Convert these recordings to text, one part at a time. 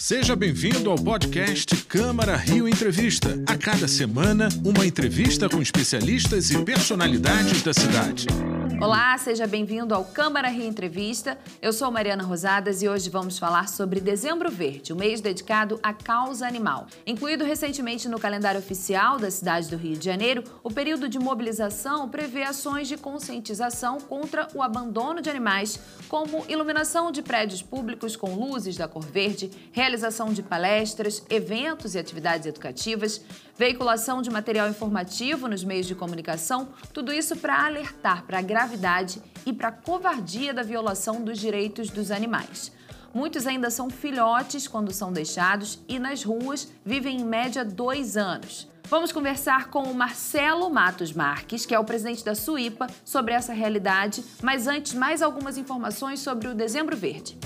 Seja bem-vindo ao podcast Câmara Rio Entrevista. A cada semana, uma entrevista com especialistas e personalidades da cidade. Olá, seja bem-vindo ao Câmara Rio Entrevista. Eu sou Mariana Rosadas e hoje vamos falar sobre Dezembro Verde, o mês dedicado à causa animal. Incluído recentemente no calendário oficial da cidade do Rio de Janeiro, o período de mobilização prevê ações de conscientização contra o abandono de animais, como iluminação de prédios públicos com luzes da cor verde, realização de palestras, eventos e atividades educativas, veiculação de material informativo nos meios de comunicação, tudo isso para alertar para a gravidade e para a covardia da violação dos direitos dos animais. Muitos ainda são filhotes quando são deixados e nas ruas vivem em média dois anos. Vamos conversar com o Marcelo Matos Marques, que é o presidente da SUIPA, sobre essa realidade, mas antes, mais algumas informações sobre o Dezembro Verde.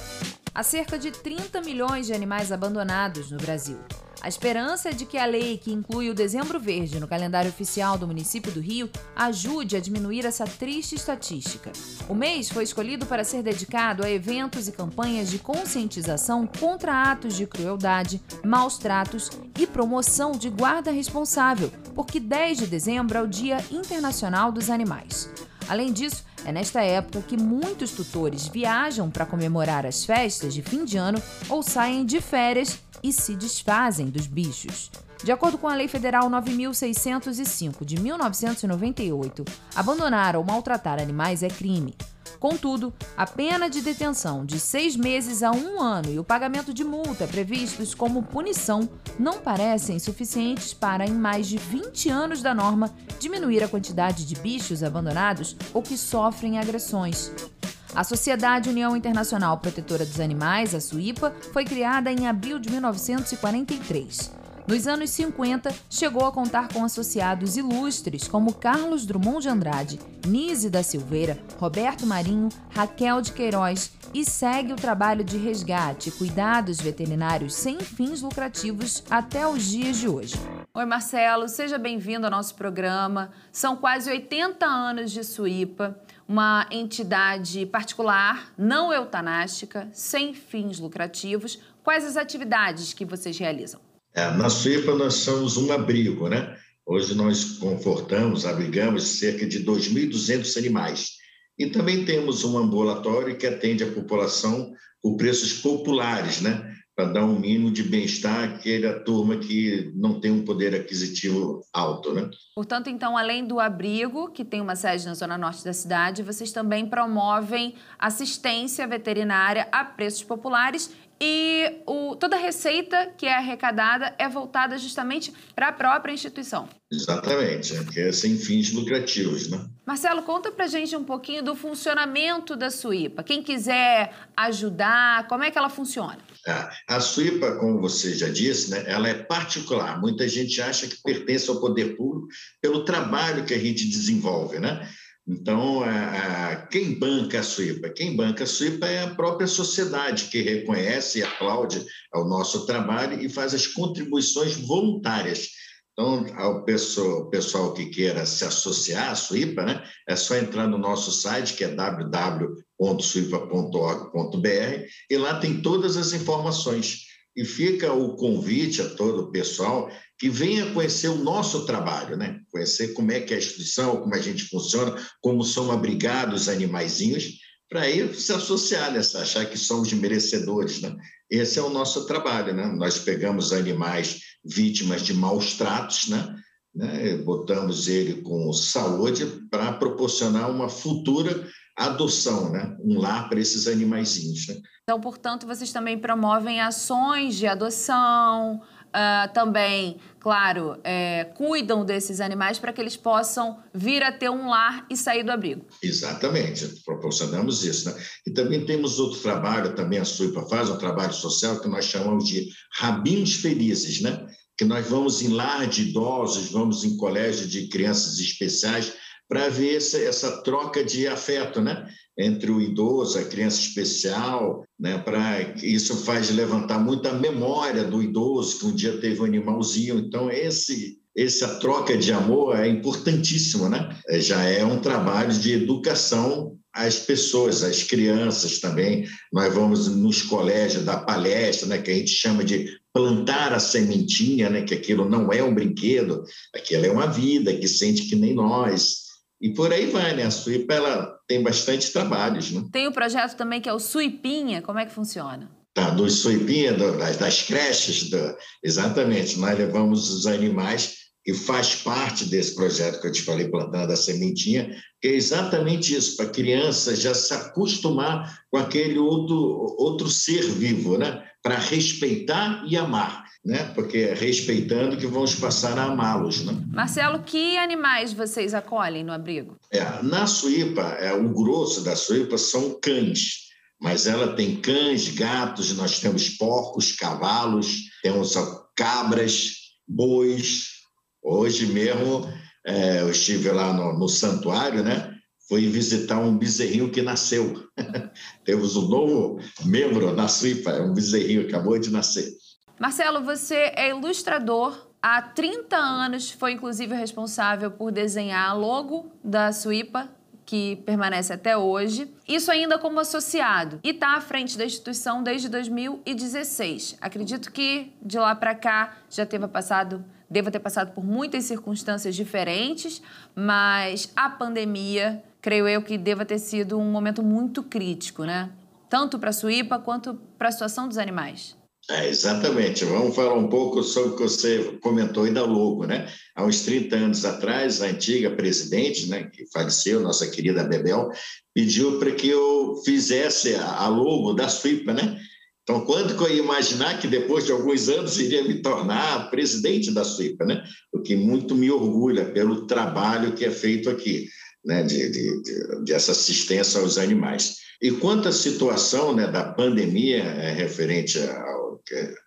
Há cerca de 30 milhões de animais abandonados no Brasil. A esperança é de que a lei que inclui o Dezembro Verde no calendário oficial do município do Rio ajude a diminuir essa triste estatística. O mês foi escolhido para ser dedicado a eventos e campanhas de conscientização contra atos de crueldade, maus tratos e promoção de guarda responsável, porque 10 de dezembro é o Dia Internacional dos Animais. Além disso, é nesta época que muitos tutores viajam para comemorar as festas de fim de ano ou saem de férias e se desfazem dos bichos. De acordo com a Lei Federal 9605 de 1998, abandonar ou maltratar animais é crime. Contudo, a pena de detenção de seis meses a um ano e o pagamento de multa previstos como punição não parecem suficientes para, em mais de 20 anos da norma, diminuir a quantidade de bichos abandonados ou que sofrem agressões. A Sociedade União Internacional Protetora dos Animais, a SUIPA, foi criada em abril de 1943. Nos anos 50, chegou a contar com associados ilustres como Carlos Drummond de Andrade, Nise da Silveira, Roberto Marinho, Raquel de Queiroz e segue o trabalho de resgate e cuidados veterinários sem fins lucrativos até os dias de hoje. Oi, Marcelo, seja bem-vindo ao nosso programa. São quase 80 anos de Suípa uma entidade particular, não eutanástica, sem fins lucrativos. Quais as atividades que vocês realizam? É, na SUIPA nós somos um abrigo, né? Hoje nós confortamos, abrigamos cerca de 2.200 animais. E também temos um ambulatório que atende a população por preços populares, né? para dar um mínimo de bem-estar àquela turma que não tem um poder aquisitivo alto. Né? Portanto, então, além do abrigo, que tem uma sede na zona norte da cidade, vocês também promovem assistência veterinária a preços populares e o, toda a receita que é arrecadada é voltada justamente para a própria instituição. Exatamente, é, que é sem fins lucrativos, né? Marcelo, conta pra gente um pouquinho do funcionamento da SUIPA. Quem quiser ajudar, como é que ela funciona? É, a SUIPA, como você já disse, né, ela é particular. Muita gente acha que pertence ao poder público pelo trabalho que a gente desenvolve, né? Então, a, a, quem banca a SUIPA? Quem banca a SUIPA é a própria sociedade, que reconhece e aplaude ao nosso trabalho e faz as contribuições voluntárias. Então, ao pessoal, pessoal que queira se associar à SUIPA, né, é só entrar no nosso site, que é www.suipa.org.br, e lá tem todas as informações. E fica o convite a todo o pessoal que venha conhecer o nosso trabalho, né? conhecer como é que é a instituição, como a gente funciona, como são abrigados os animaizinhos, para aí se associar, né? achar que somos merecedores. Né? Esse é o nosso trabalho. Né? Nós pegamos animais vítimas de maus tratos, né? né? botamos ele com saúde para proporcionar uma futura adoção, né? um lar para esses animaizinhos. Né? Então, portanto, vocês também promovem ações de adoção, uh, também, claro, é, cuidam desses animais para que eles possam vir a ter um lar e sair do abrigo. Exatamente, proporcionamos isso. Né? E também temos outro trabalho, também a SUIPA faz um trabalho social que nós chamamos de Rabinos Felizes, né? que nós vamos em lar de idosos, vamos em colégio de crianças especiais, para ver essa, essa, troca de afeto, né? Entre o idoso, a criança especial, né? Para isso faz levantar muita memória do idoso que um dia teve um animalzinho. Então esse essa troca de amor é importantíssimo, né? É, já é um trabalho de educação as pessoas, as crianças também. Nós vamos nos colégios dar palestra, né, que a gente chama de plantar a sementinha, né, que aquilo não é um brinquedo, aquilo é uma vida que sente que nem nós. E por aí vai, né? A Suípa ela tem bastante trabalhos. Né? Tem o projeto também que é o Suipinha, como é que funciona? Tá, do Suipinha, do, das, das, creches, do, exatamente. Nós levamos os animais que faz parte desse projeto que eu te falei, plantando a sementinha, que é exatamente isso, para a criança já se acostumar com aquele outro, outro ser vivo, né? para respeitar e amar. Né? Porque é respeitando que vamos passar a amá-los. Né? Marcelo, que animais vocês acolhem no abrigo? É, na Suípa, é, o grosso da Suípa são cães, mas ela tem cães, gatos, nós temos porcos, cavalos, temos cabras, bois, Hoje mesmo é, eu estive lá no, no, santuário, né? Fui visitar um bezerrinho que nasceu. Temos um novo membro na Suípa, é um bezerrinho que acabou de nascer. Marcelo, você é ilustrador. Há 30 anos foi inclusive responsável por desenhar a logo da Suípa, que permanece até hoje. Isso ainda como associado e está à frente da instituição desde 2016. Acredito que de lá para cá já teve passado Devo ter passado por muitas circunstâncias diferentes, mas a pandemia, creio eu que deva ter sido um momento muito crítico, né? Tanto para a Suípa quanto para a situação dos animais. É, exatamente. Vamos falar um pouco sobre o que você comentou aí da Logo, né? Há uns 30 anos atrás, a antiga presidente, né, que faleceu, nossa querida Bebel, pediu para que eu fizesse a logo da Suípa, né? Então, quando que eu ia imaginar que depois de alguns anos iria me tornar presidente da SUIPA, né? O que muito me orgulha pelo trabalho que é feito aqui, né? De, de, de essa assistência aos animais. E quanto à situação né, da pandemia é, referente ao,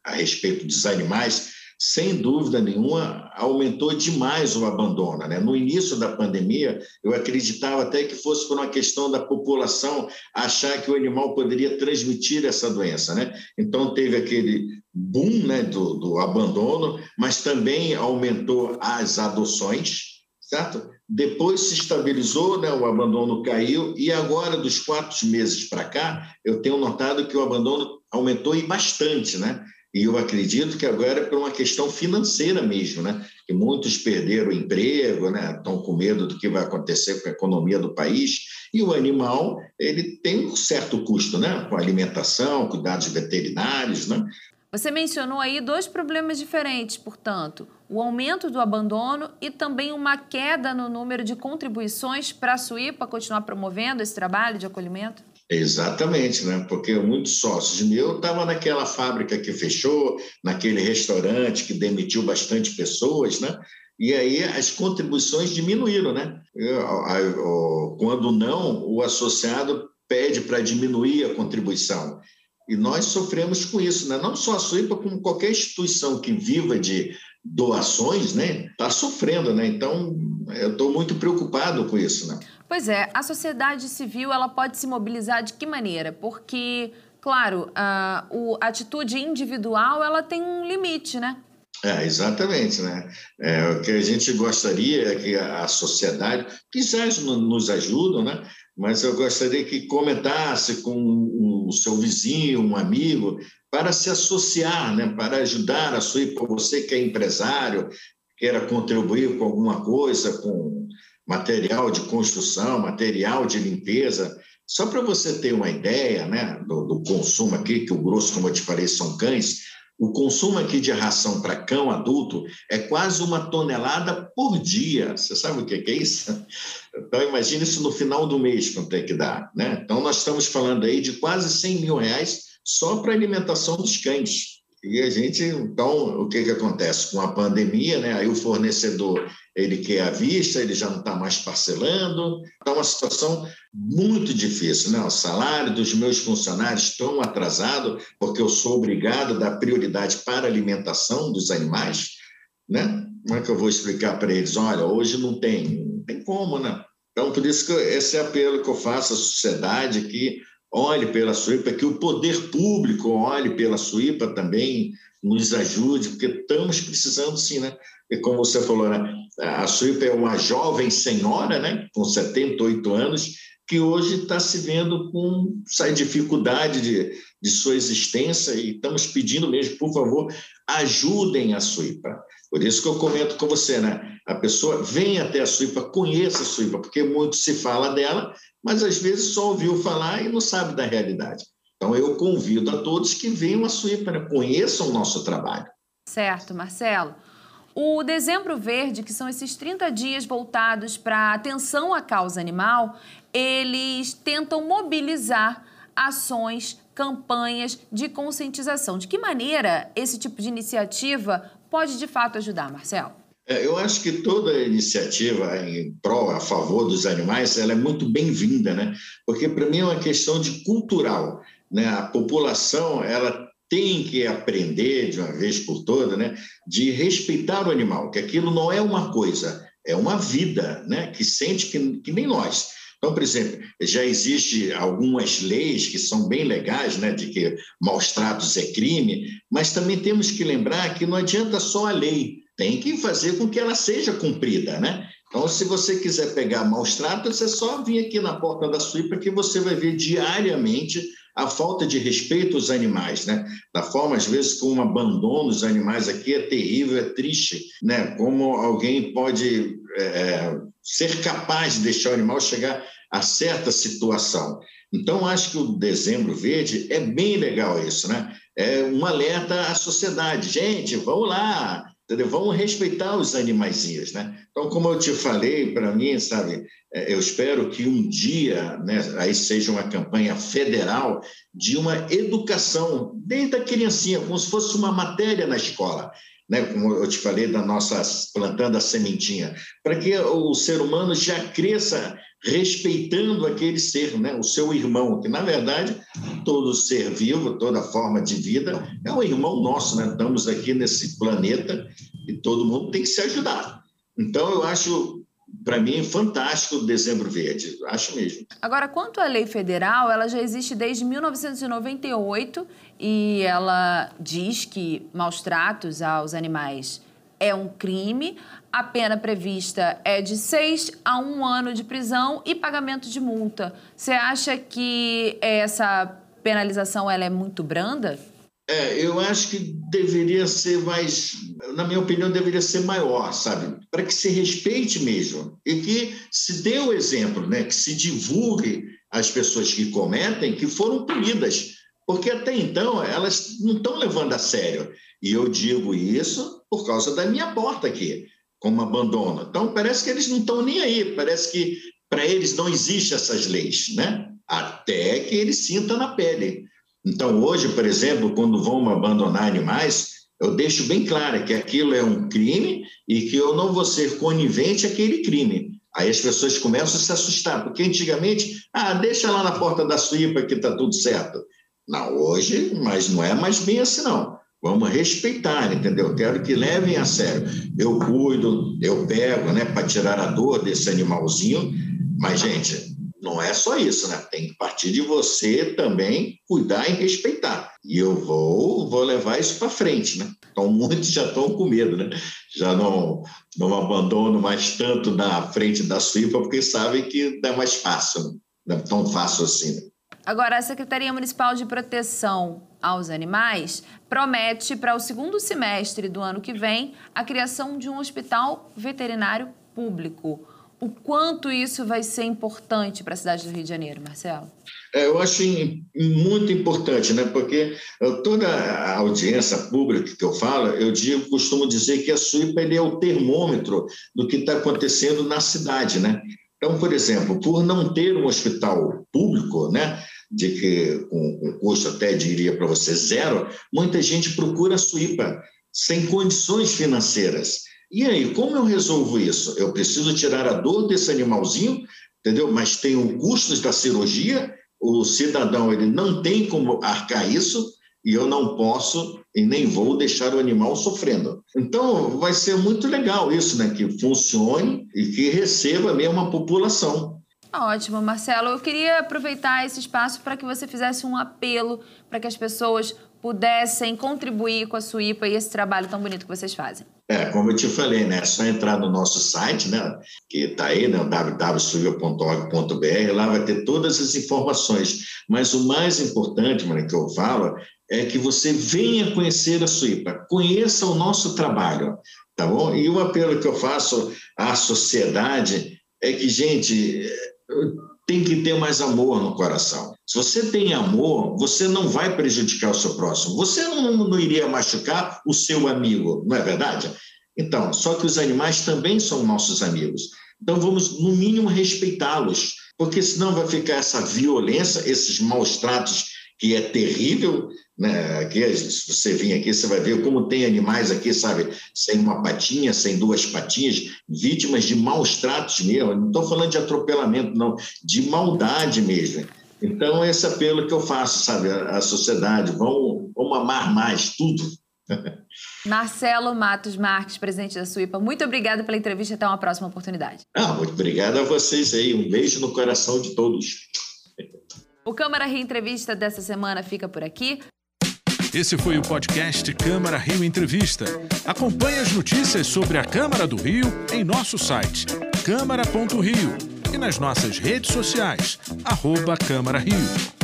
a respeito dos animais, sem dúvida nenhuma, aumentou demais o abandono. Né? No início da pandemia, eu acreditava até que fosse por uma questão da população achar que o animal poderia transmitir essa doença. Né? Então, teve aquele boom né, do, do abandono, mas também aumentou as adoções, certo? Depois se estabilizou, né, o abandono caiu, e agora, dos quatro meses para cá, eu tenho notado que o abandono aumentou e bastante, né? E eu acredito que agora é por uma questão financeira mesmo, né? Que muitos perderam o emprego, né? Estão com medo do que vai acontecer com a economia do país. E o animal, ele tem um certo custo, né? Com alimentação, cuidados veterinários, né? Você mencionou aí dois problemas diferentes, portanto, o aumento do abandono e também uma queda no número de contribuições para a Suípa continuar promovendo esse trabalho de acolhimento? Exatamente, né? porque muitos sócios meus estavam naquela fábrica que fechou, naquele restaurante que demitiu bastante pessoas, né? e aí as contribuições diminuíram. Né? Quando não, o associado pede para diminuir a contribuição. E nós sofremos com isso, né? não só a Suípa, como qualquer instituição que viva de doações, né, está sofrendo. Né? Então, eu estou muito preocupado com isso. Né? Pois é, a sociedade civil ela pode se mobilizar de que maneira? Porque, claro, a, a atitude individual ela tem um limite, né? É, exatamente, né? É, o que a gente gostaria é que a sociedade, quizás nos ajudam, né? Mas eu gostaria que comentasse com o seu vizinho, um amigo, para se associar, né? Para ajudar a sua, você que é empresário, queira contribuir com alguma coisa, com material de construção, material de limpeza. Só para você ter uma ideia né, do, do, consumo aqui, que o grosso, como eu te falei, são cães, o consumo aqui de ração para cão adulto é quase uma tonelada por dia. Você sabe o que é isso? Então, imagine isso no final do mês, quanto é que dá. Né? Então, nós estamos falando aí de quase 100 mil reais só para alimentação dos cães. E a gente, então, o que, que acontece? Com a pandemia, né? aí o fornecedor ele quer a vista, ele já não está mais parcelando. Está uma situação muito difícil. Né? O salário dos meus funcionários estão atrasado, porque eu sou obrigado a dar prioridade para a alimentação dos animais. Né? Como é que eu vou explicar para eles? Olha, hoje não tem, não tem como, né? Então, por isso que esse é apelo que eu faço à sociedade que olhe pela Suípa, que o poder público olhe pela Suípa também, nos ajude, porque estamos precisando sim, né? E como você falou, né? a Suípa é uma jovem senhora, né? com 78 anos, que hoje está se vendo com essa dificuldade de, de sua existência e estamos pedindo mesmo, por favor, ajudem a Suípa. Por isso que eu comento com você, né? A pessoa vem até a Suípa, conheça a Suípa, porque muito se fala dela, mas às vezes só ouviu falar e não sabe da realidade. Então eu convido a todos que venham a Suípa, né? conheçam o nosso trabalho. Certo, Marcelo. O Dezembro Verde, que são esses 30 dias voltados para atenção à causa animal, eles tentam mobilizar ações, campanhas de conscientização. De que maneira esse tipo de iniciativa pode de fato ajudar, Marcelo? É, eu acho que toda iniciativa em prol, a favor dos animais, ela é muito bem-vinda, né? Porque para mim é uma questão de cultural, né? A população, ela tem que aprender de uma vez por todas, né, de respeitar o animal, que aquilo não é uma coisa, é uma vida, né, que sente que, que nem nós. Então, por exemplo, já existe algumas leis que são bem legais, né, de que maus tratos é crime, mas também temos que lembrar que não adianta só a lei, tem que fazer com que ela seja cumprida, né? Então, se você quiser pegar maus tratos, é só vir aqui na porta da Suípa que você vai ver diariamente a falta de respeito aos animais, né? Da forma, às vezes, como abandono dos animais aqui é terrível, é triste, né? Como alguém pode é, ser capaz de deixar o animal chegar a certa situação. Então, acho que o Dezembro Verde é bem legal isso, né? É um alerta à sociedade. Gente, vamos lá, entendeu? Vamos respeitar os animaizinhos, né? Então, como eu te falei, para mim, sabe, é, eu espero que um dia, né, aí seja uma campanha federal de uma educação desde a criancinha, como se fosse uma matéria na escola, né? Como eu te falei da nossa plantando a sementinha, para que o ser humano já cresça respeitando aquele ser, né? o seu irmão, que na verdade todo ser vivo, toda forma de vida é um irmão nosso, né? Estamos aqui nesse planeta e todo mundo tem que se ajudar. Então eu acho para mim fantástico o Dezembro Verde, acho mesmo. Agora, quanto à lei federal, ela já existe desde 1998 e ela diz que maus tratos aos animais é um crime. A pena prevista é de seis a um ano de prisão e pagamento de multa. Você acha que essa penalização ela é muito branda? É, eu acho que deveria ser mais, na minha opinião, deveria ser maior, sabe? Para que se respeite mesmo e que se dê o exemplo, né? Que se divulgue as pessoas que cometem que foram punidas, porque até então elas não estão levando a sério. E eu digo isso por causa da minha porta aqui, como abandono. Então, parece que eles não estão nem aí, parece que para eles não existem essas leis, né? Até que eles sintam na pele. Então, hoje, por exemplo, quando vão abandonar animais, eu deixo bem claro que aquilo é um crime e que eu não vou ser conivente àquele crime. Aí as pessoas começam a se assustar, porque antigamente, ah, deixa lá na porta da suípa que está tudo certo. Não, hoje, mas não é mais bem assim, não. Vamos respeitar, entendeu? Quero que levem a sério. Eu cuido, eu pego, né, para tirar a dor desse animalzinho. Mas, gente, não é só isso, né? Tem que partir de você também cuidar e respeitar. E eu vou, vou levar isso para frente, né? Então, muitos já estão com medo, né? Já não, não abandono mais tanto na frente da suípa, porque sabem que não é mais fácil, não é tão fácil assim. Né? Agora, a Secretaria Municipal de Proteção aos Animais promete para o segundo semestre do ano que vem a criação de um hospital veterinário público. O quanto isso vai ser importante para a cidade do Rio de Janeiro, Marcelo? É, eu acho muito importante, né? porque toda a audiência pública que eu falo, eu digo, costumo dizer que a SUIPA é o termômetro do que está acontecendo na cidade. Né? Então, por exemplo, por não ter um hospital público, né? de que com um, custo até diria para você zero, muita gente procura a Suípa sem condições financeiras. E aí, como eu resolvo isso? Eu preciso tirar a dor desse animalzinho, entendeu? Mas tem o custo da cirurgia, o cidadão ele não tem como arcar isso e eu não posso e nem vou deixar o animal sofrendo. Então, vai ser muito legal isso, né? Que funcione e que receba mesmo a população. Ótimo, Marcelo. Eu queria aproveitar esse espaço para que você fizesse um apelo para que as pessoas pudessem contribuir com a Suípa e esse trabalho tão bonito que vocês fazem. É, como eu te falei, né? É só entrar no nosso site, né? Que está aí, né? www.suiva.org.br, lá vai ter todas as informações. Mas o mais importante, mano, que eu falo, é que você venha conhecer a Suípa, conheça o nosso trabalho, tá bom? E o apelo que eu faço à sociedade é que, gente, tem que ter mais amor no coração. Se você tem amor, você não vai prejudicar o seu próximo. Você não, não iria machucar o seu amigo, não é verdade? Então, só que os animais também são nossos amigos. Então, vamos, no mínimo, respeitá-los, porque senão vai ficar essa violência, esses maus tratos que é terrível. Né? Aqui, se você vir aqui, você vai ver como tem animais aqui, sabe, sem uma patinha, sem duas patinhas, vítimas de maus tratos mesmo. Não estou falando de atropelamento, não, de maldade mesmo. Então, esse apelo que eu faço, sabe, à sociedade, vamos, vamos amar mais tudo. Marcelo Matos Marques, presidente da Suípa, muito obrigado pela entrevista. Até uma próxima oportunidade. Ah, muito obrigado a vocês aí. Um beijo no coração de todos. O Câmara Rio Entrevista dessa semana fica por aqui. Esse foi o podcast Câmara Rio Entrevista. Acompanhe as notícias sobre a Câmara do Rio em nosso site câmara.rio e nas nossas redes sociais, arroba Câmara Rio.